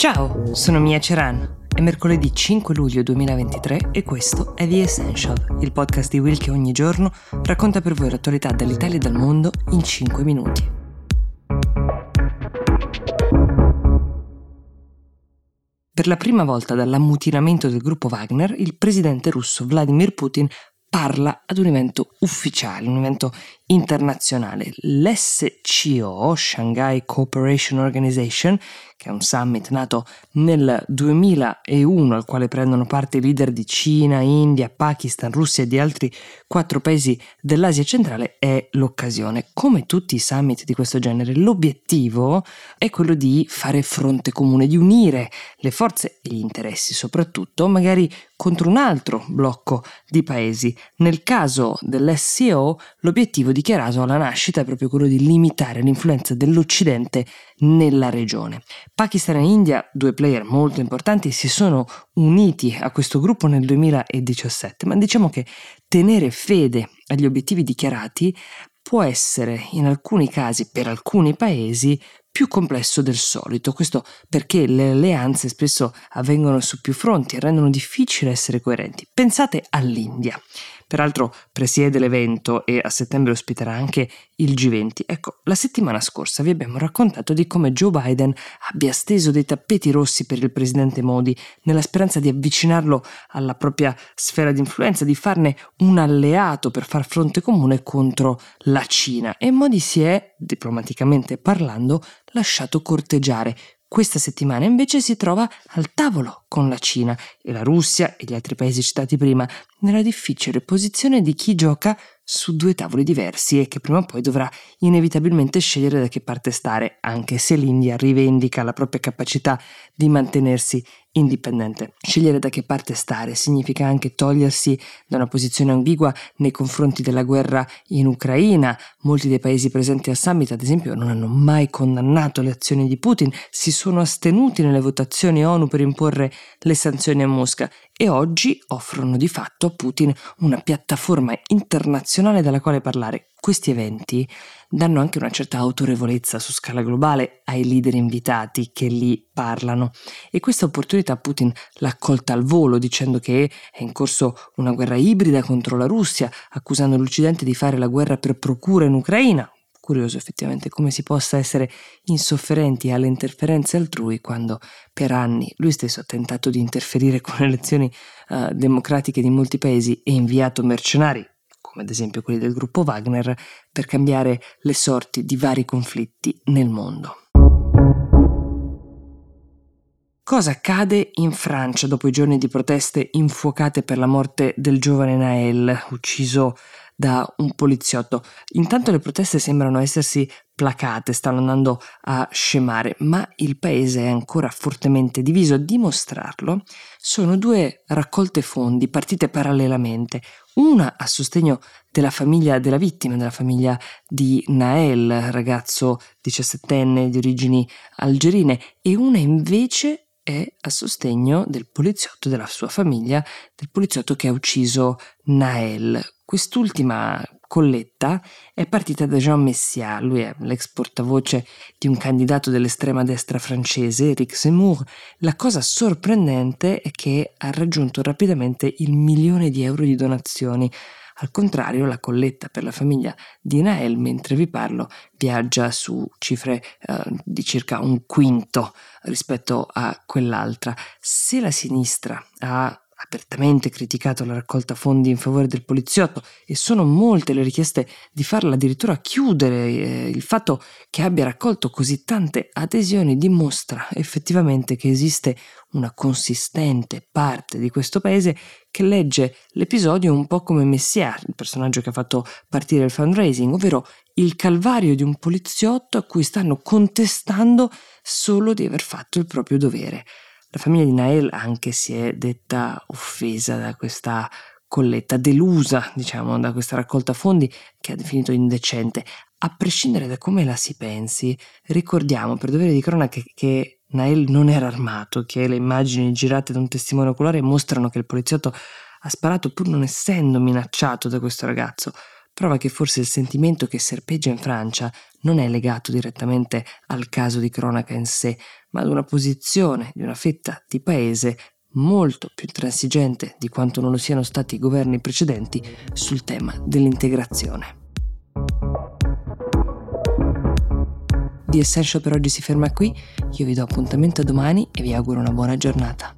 Ciao, sono Mia Ceran. È mercoledì 5 luglio 2023 e questo è The Essential, il podcast di Will che ogni giorno racconta per voi l'attualità dall'Italia e dal mondo in 5 minuti. Per la prima volta dall'ammutinamento del gruppo Wagner, il presidente russo Vladimir Putin parla ad un evento ufficiale, un evento internazionale. L'SCO, Shanghai Cooperation Organization, che è un summit nato nel 2001 al quale prendono parte i leader di Cina, India, Pakistan, Russia e di altri quattro paesi dell'Asia centrale, è l'occasione. Come tutti i summit di questo genere, l'obiettivo è quello di fare fronte comune, di unire le forze e gli interessi soprattutto, magari contro un altro blocco di paesi. Nel caso dell'SCO, l'obiettivo dichiarato alla nascita è proprio quello di limitare l'influenza dell'Occidente nella regione. Pakistan e India, due player molto importanti, si sono uniti a questo gruppo nel 2017, ma diciamo che tenere fede agli obiettivi dichiarati può essere in alcuni casi per alcuni paesi più complesso del solito, questo perché le alleanze spesso avvengono su più fronti e rendono difficile essere coerenti. Pensate all'India. Peraltro presiede l'evento e a settembre ospiterà anche il G20. Ecco, la settimana scorsa vi abbiamo raccontato di come Joe Biden abbia steso dei tappeti rossi per il presidente Modi nella speranza di avvicinarlo alla propria sfera di influenza, di farne un alleato per far fronte comune contro la Cina. E Modi si è, diplomaticamente parlando, lasciato corteggiare. Questa settimana invece si trova al tavolo con la Cina e la Russia e gli altri paesi citati prima nella difficile posizione di chi gioca su due tavoli diversi e che prima o poi dovrà inevitabilmente scegliere da che parte stare, anche se l'India rivendica la propria capacità di mantenersi indipendente. Scegliere da che parte stare significa anche togliersi da una posizione ambigua nei confronti della guerra in Ucraina. Molti dei paesi presenti al summit, ad esempio, non hanno mai condannato le azioni di Putin, si sono astenuti nelle votazioni ONU per imporre le sanzioni a Mosca e oggi offrono di fatto a Putin una piattaforma internazionale dalla quale parlare. Questi eventi danno anche una certa autorevolezza su scala globale ai leader invitati che lì parlano. E questa opportunità Putin l'ha colta al volo dicendo che è in corso una guerra ibrida contro la Russia, accusando l'Occidente di fare la guerra per procura in Ucraina, curioso effettivamente come si possa essere insofferenti alle interferenze altrui quando per anni lui stesso ha tentato di interferire con le elezioni uh, democratiche di molti paesi e inviato mercenari, come ad esempio quelli del gruppo Wagner, per cambiare le sorti di vari conflitti nel mondo. Cosa accade in Francia dopo i giorni di proteste infuocate per la morte del giovane Nael, ucciso da un poliziotto. Intanto le proteste sembrano essersi placate, stanno andando a scemare, ma il paese è ancora fortemente diviso. A dimostrarlo sono due raccolte fondi partite parallelamente, una a sostegno della famiglia della vittima, della famiglia di Nael, ragazzo 17enne di origini algerine, e una invece è a sostegno del poliziotto della sua famiglia, del poliziotto che ha ucciso Nael. Quest'ultima colletta è partita da Jean Messiat, lui è l'ex portavoce di un candidato dell'estrema destra francese, Eric Zemmour. La cosa sorprendente è che ha raggiunto rapidamente il milione di euro di donazioni. Al contrario, la colletta per la famiglia di Nael, mentre vi parlo, viaggia su cifre eh, di circa un quinto rispetto a quell'altra. Se la sinistra ha apertamente criticato la raccolta fondi in favore del poliziotto e sono molte le richieste di farla addirittura chiudere. Eh, il fatto che abbia raccolto così tante adesioni dimostra effettivamente che esiste una consistente parte di questo paese che legge l'episodio un po' come Messier, il personaggio che ha fatto partire il fundraising, ovvero il calvario di un poliziotto a cui stanno contestando solo di aver fatto il proprio dovere. La famiglia di Nael anche si è detta offesa da questa colletta, delusa, diciamo, da questa raccolta fondi che ha definito indecente. A prescindere da come la si pensi, ricordiamo per dovere di cronaca che Nael non era armato, che le immagini girate da un testimone oculare mostrano che il poliziotto ha sparato pur non essendo minacciato da questo ragazzo. Prova che forse il sentimento che serpeggia in Francia non è legato direttamente al caso di cronaca in sé, ma ad una posizione di una fetta di paese molto più intransigente di quanto non lo siano stati i governi precedenti sul tema dell'integrazione. The Essential per oggi si ferma qui, io vi do appuntamento domani e vi auguro una buona giornata.